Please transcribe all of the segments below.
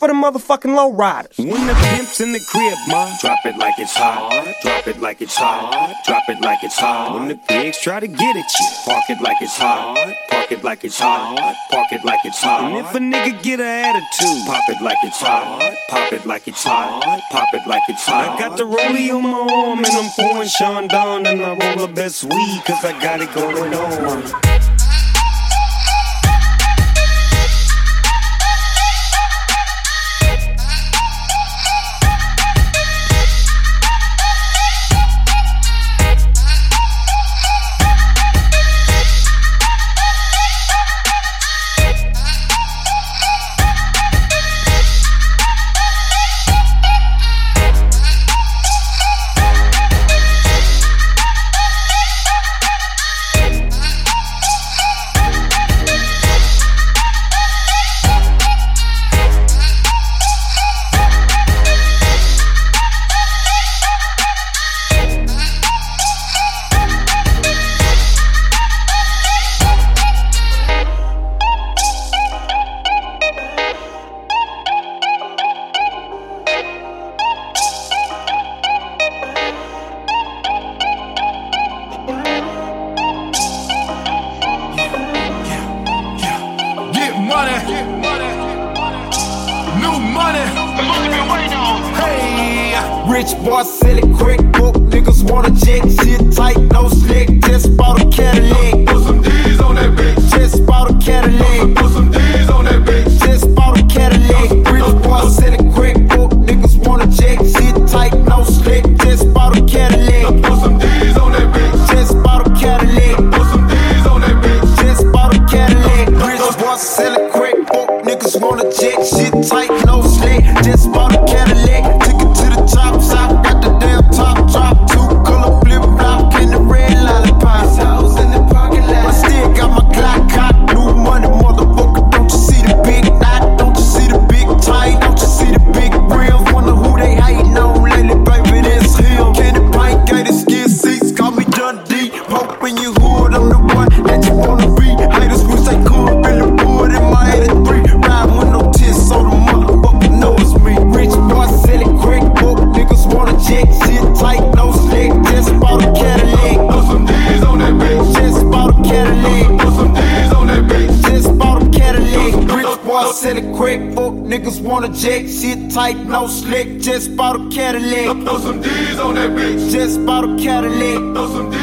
motherfucking low riders. When the pimp's in the crib, ma, drop it like it's hot. Drop it like it's hot. Drop it like it's hot. When the pigs try to get at you, park it like it's hot. Park it like it's hot. Park it like it's hot. And if a nigga get an attitude, pop it like it's hot. Pop it like it's hot. Pop it like it's hot. I got the rollie on my arm and I'm pouring Chandon and I roll the best weed cause I got it going on. Rich boy, sell it quick. Book niggas wanna check shit tight, no slick. Just bought a Cadillac. Jack, Shit tight, no slick. Just bought a Cadillac. Throw some D's on that bitch. Just bought a Cadillac. Throw some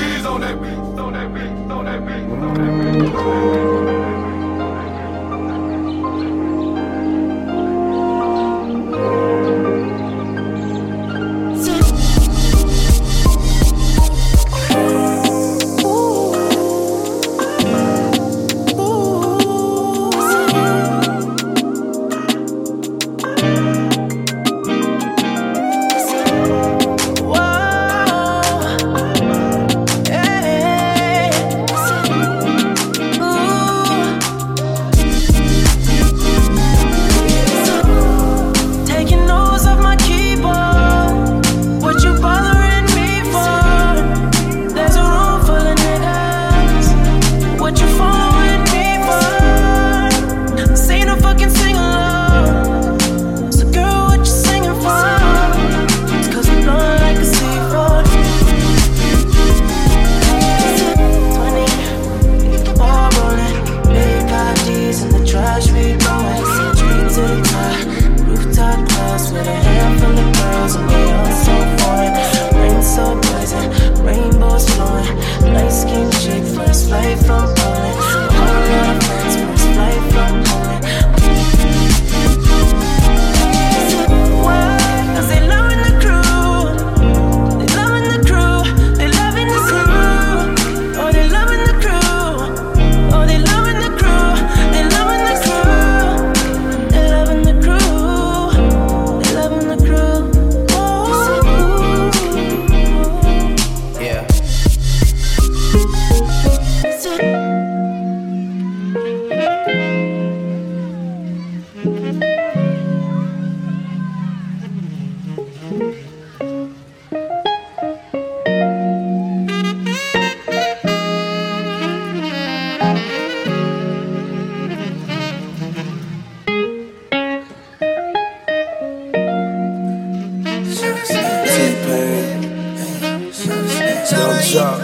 Young Chuck.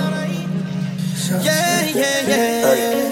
Yeah, yeah, yeah. Hey.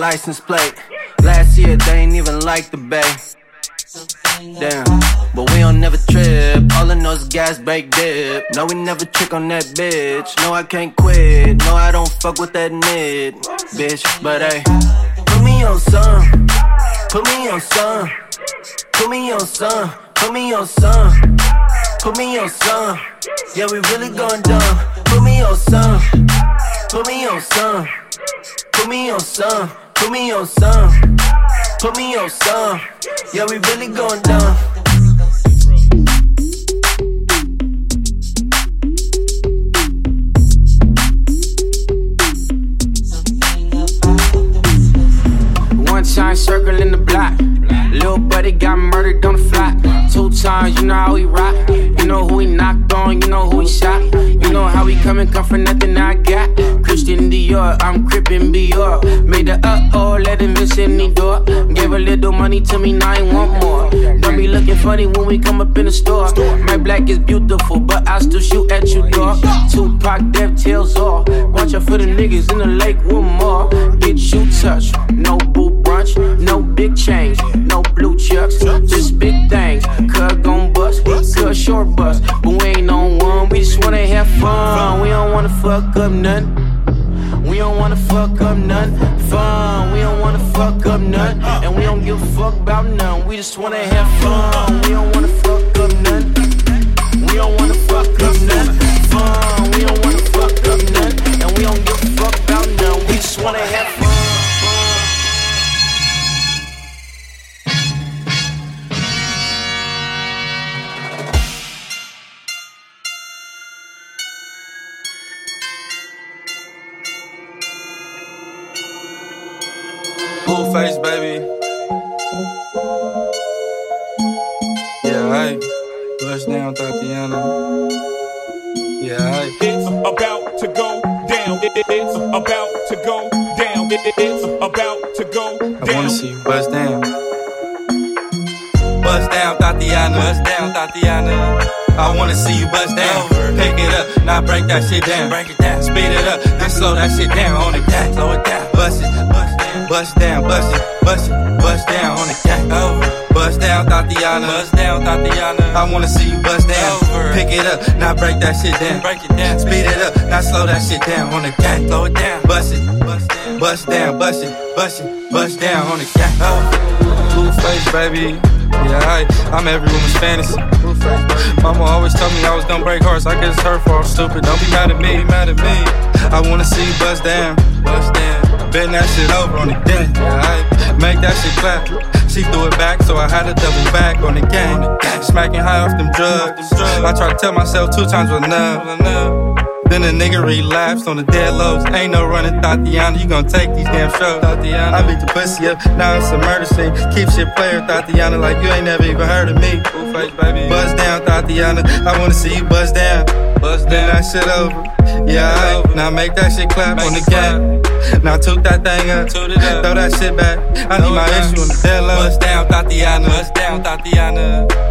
License plate. Last year they ain't even like the bay. Damn, but we don't never trip. All I know is gas brake dip. No, we never trick on that bitch. No, I can't quit. No, I don't fuck with that nid, bitch. But hey, put me on some. Put me on some. Put me on some. Put me on some. Put me on some. Yeah, we really going dumb. Put me on some. Put me on some. Put me on some. Put me on some. Put me on some. Yeah, we really going down. One time circling the block. Little buddy got murdered on the flat. Two times, you know how we rock. You know who he knocked on, you know who he shot. You know how we come and come for nothing I got. Christian Dior, I'm crippin' Dior. Made the uh oh, let him miss any door. Gave a little money to me, now I want more. Don't be looking funny when we come up in the store. My black is beautiful, but I still shoot at you, dog. Tupac, death tails off. Watch out for the niggas in the lake one more. Get you touched, no boo no big change, no blue chucks, just big things. Cut gon' bust, cut short bust, but we ain't on one. We just wanna have fun. We don't wanna fuck up nothing. We don't wanna fuck up none fun. We don't wanna fuck up none, and we don't give a fuck about none. We just wanna have fun. We don't wanna fuck up none. We don't wanna fuck up none fun. We don't wanna fuck up none, and we don't give a fuck about none. We just wanna have fun. Down. Wanna see you bust down. Bust down, Thotiana. Bust down, Thotiana. I wanna see you bust down. Pick it up, now break that shit down. Break it down, speed it up, then slow that shit down on the gas. Slow it down, bust it, bust down, bust down, bust it, bust it, bust down on the gas. Over. Bust down, Thotiana. Bust down, Thotiana. I wanna see you bust down. Over. Pick it up, now break that shit down. Break it down, speed it up, now slow that shit down on the gas. Slow it down, bust it, bust down, bust down, bust it, bust it, bust down on the gas. Blueface, baby. Yeah, I, I'm every woman's fantasy. Mama always told me I was gonna break hearts. I guess it's her fault. Stupid. Don't be mad at me. Mad at me. I wanna see you bust down. Bust down. Bend that shit over on the game. Yeah, I make that shit clap. She threw it back, so I had to double back on the game. Smacking high off them drugs. I tried to tell myself two times was enough. Then a nigga relapsed on the dead lows. Ain't no running, Thotiana. You gon' take these damn shows, Thotiana. I beat the pussy up, now it's a murder scene. Keep shit player, Thotiana, like you ain't never even heard of me. Full face, baby. Buzz down, Thotiana. I wanna see you buzz down. Buzz down. Then that shit over. Yeah, I, now make that shit clap on the game. Now toot that thing up, toot it up. throw that shit back. I need my issue on the dead low. Buzz down, Thotiana. Buzz down, Thotiana.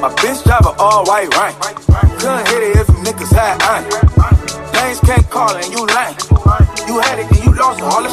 My bitch drive all white rank. Couldn't hit it if you niggas had aim. Lanes can't call and you lame. You had it and you lost all the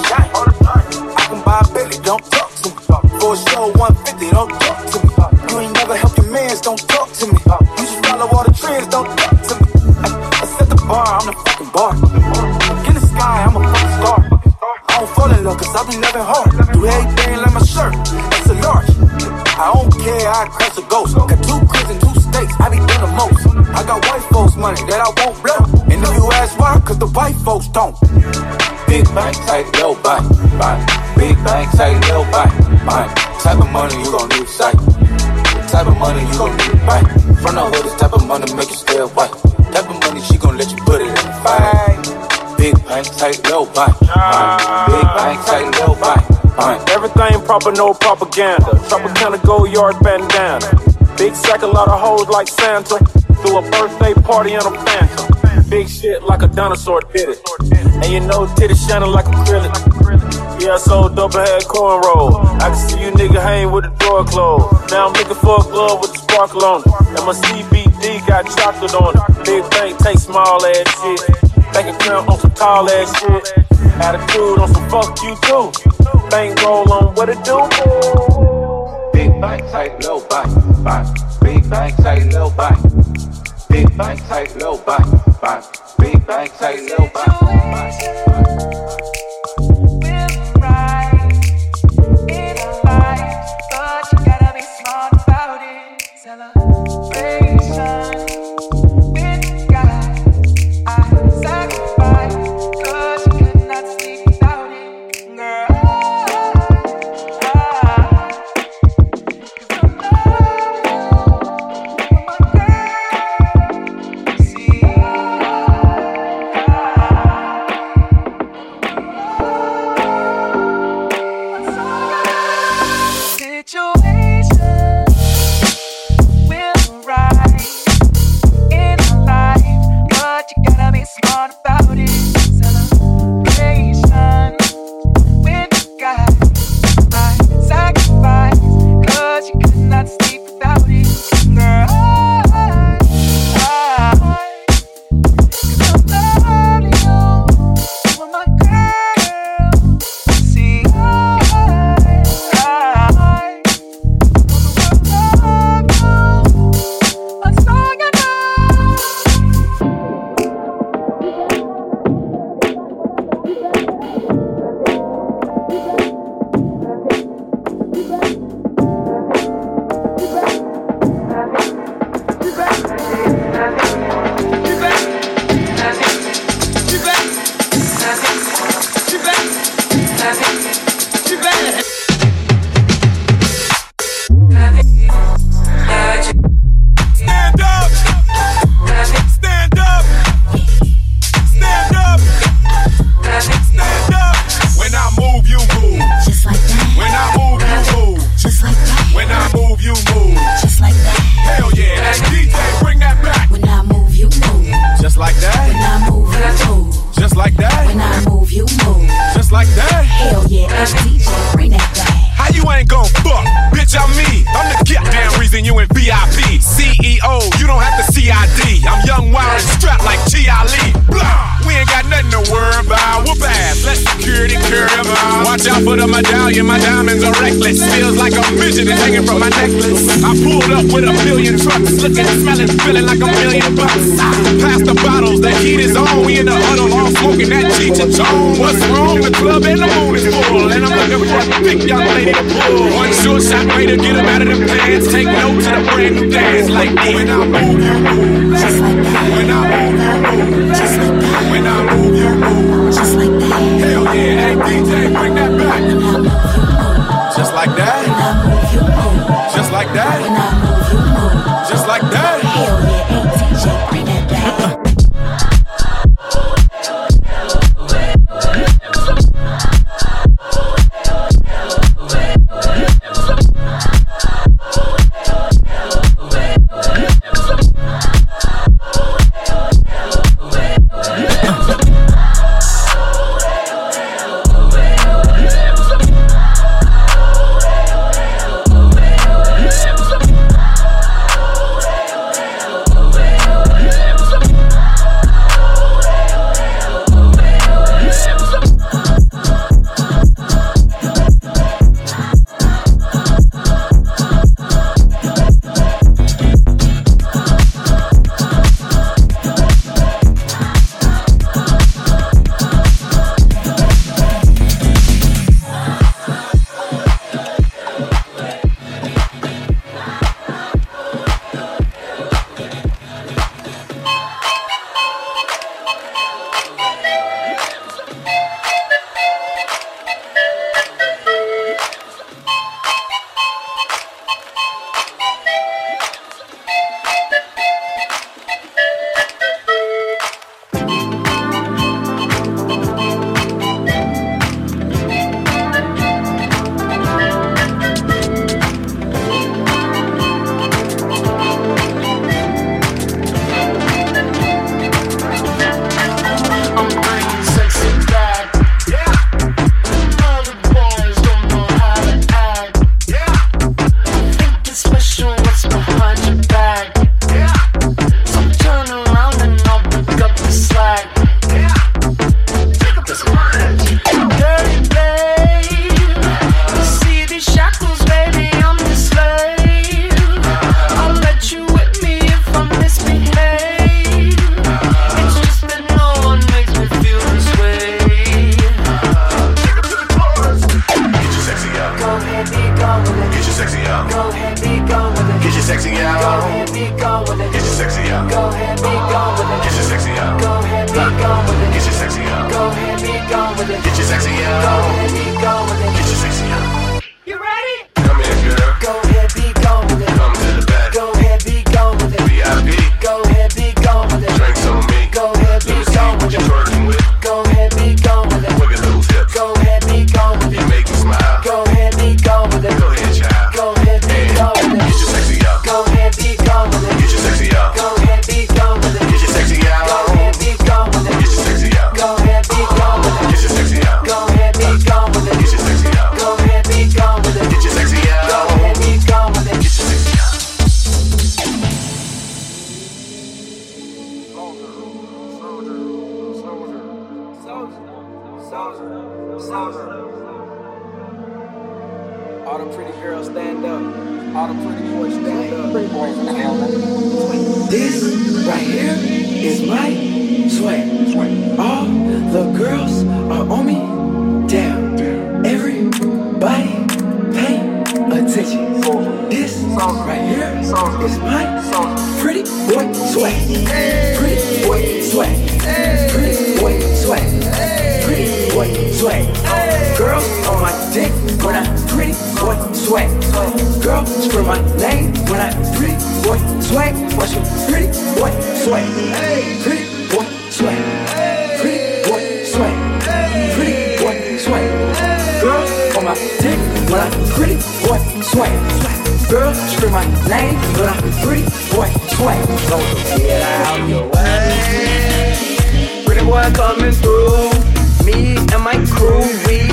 Proper, no propaganda. Tropicana gold yard bandana. Big sack, a lot of hoes like Santa. Threw a birthday party in a phantom. Big shit like a dinosaur did it. And you know, titty shining like acrylic. Yeah, I sold double head cornrow. I can see you nigga hang with the door closed. Now I'm looking for a glove with a sparkle on it. And my CBD got chocolate on it. Big bank take small ass shit. Bank account on some tall ass shit. Attitude on some fuck you too. Bank roll on what it do. Big bank, tight, low bank, bank. Big bank, tight, low bank. Big bank, tight, low bank, bank. Big bank, tight, low bank. My diamonds are reckless. Feels like a midget is hanging from my necklace. I pulled up with a million trucks, looking, smelling, feeling like a million bucks. Past the bottles, the heat is on. We in the huddle, all smoking that Cheech and Chong. What's wrong? The club and the moon is full, and I'm looking for a big young lady to pull. One short shot way to get them out of the pants. Take note to the brand new dance like. When I move, you move. Just like that. When I move. That. sexy up. Go ahead, be gone with it. Get your sexy up. Go ahead, be gone with it. Get your sexy up. Go ahead, be gone with it. Get your sexy up. Go ahead, be up. All the pretty boys stand up. Pretty boys in the building. This right here is my sweat. swag. All the girls are on me Damn, Everybody pay attention. This right here is my pretty boy swag. Pretty boy swag. Pretty boy swag. Pretty boy swag. Pretty boy swag. Girl on my dick when I pretty boy sweat. Girl screw my name when I pretty boy sweat. Watch me pretty boy sweat. Pretty boy sweat. Pretty boy sweat. Pretty boy sweat. Girl on my dick when I pretty boy sweat. Girl screw my name when I pretty boy sweat. So get out your way. Pretty boy coming through. Me and my crew, we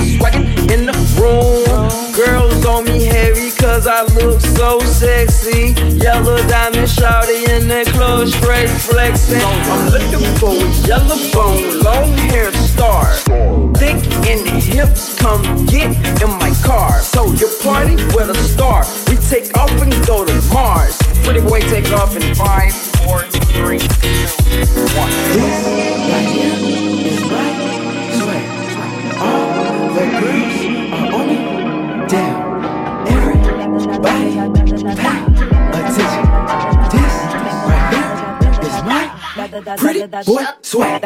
flexing. I'm looking for a yellow bone, long hair star. Thick in the hips, come get in my car. So you party with a star. We take off and go to Mars. Pretty boy, take off in five, four, three, two, one. This right here is my sweat. All the girls attention. This right here is my pretty boy sweat.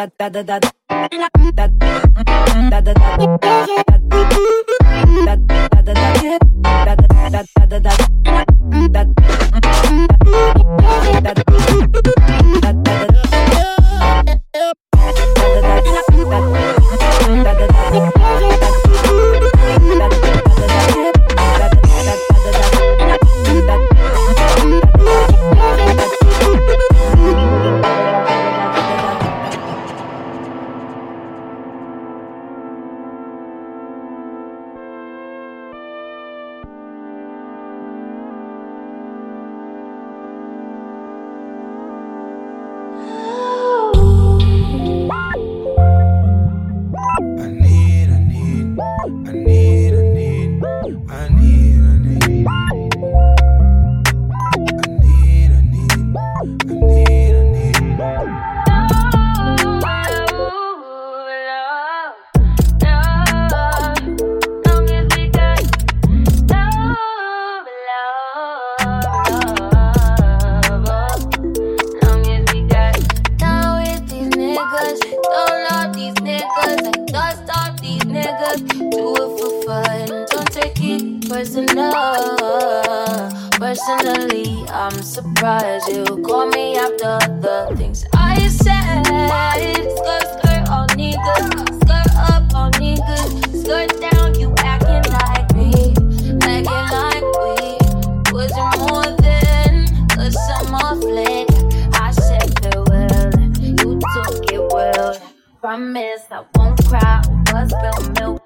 Personal. Personally, I'm surprised you call me after the things I said. Skirt, skirt on niggas, skirt up on niggas, skirt down, you acting like me, acting like we was more than a summer flick. I said farewell, you took it well. Promise I won't cry or spill milk.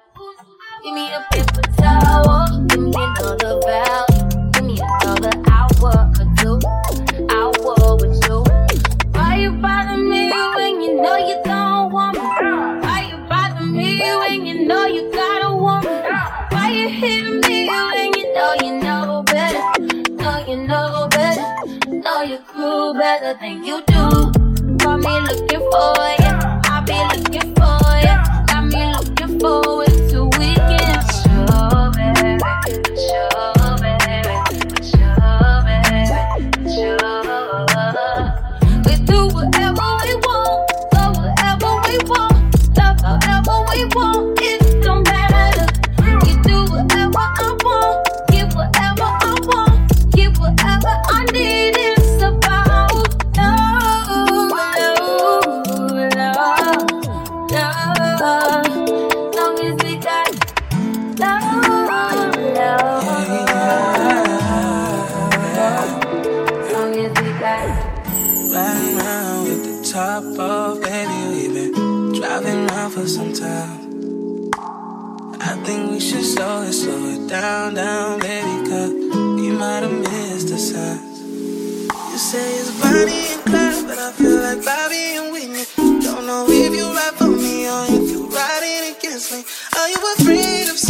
Give me a me vow, give me another hour hour with you. Why you bother me when you know you don't want me? Why you bother me when you know you got a woman? Why you me when you know you know better? Know you know better, know better than you do. Got me looking for you, I be looking for you. Got me looking forward to down, baby, cause we might have missed the signs. You say it's Bonnie and Clyde, but I feel like Bobby and Whitney. Don't know if you ride for me or if you riding against me. Are you afraid friend?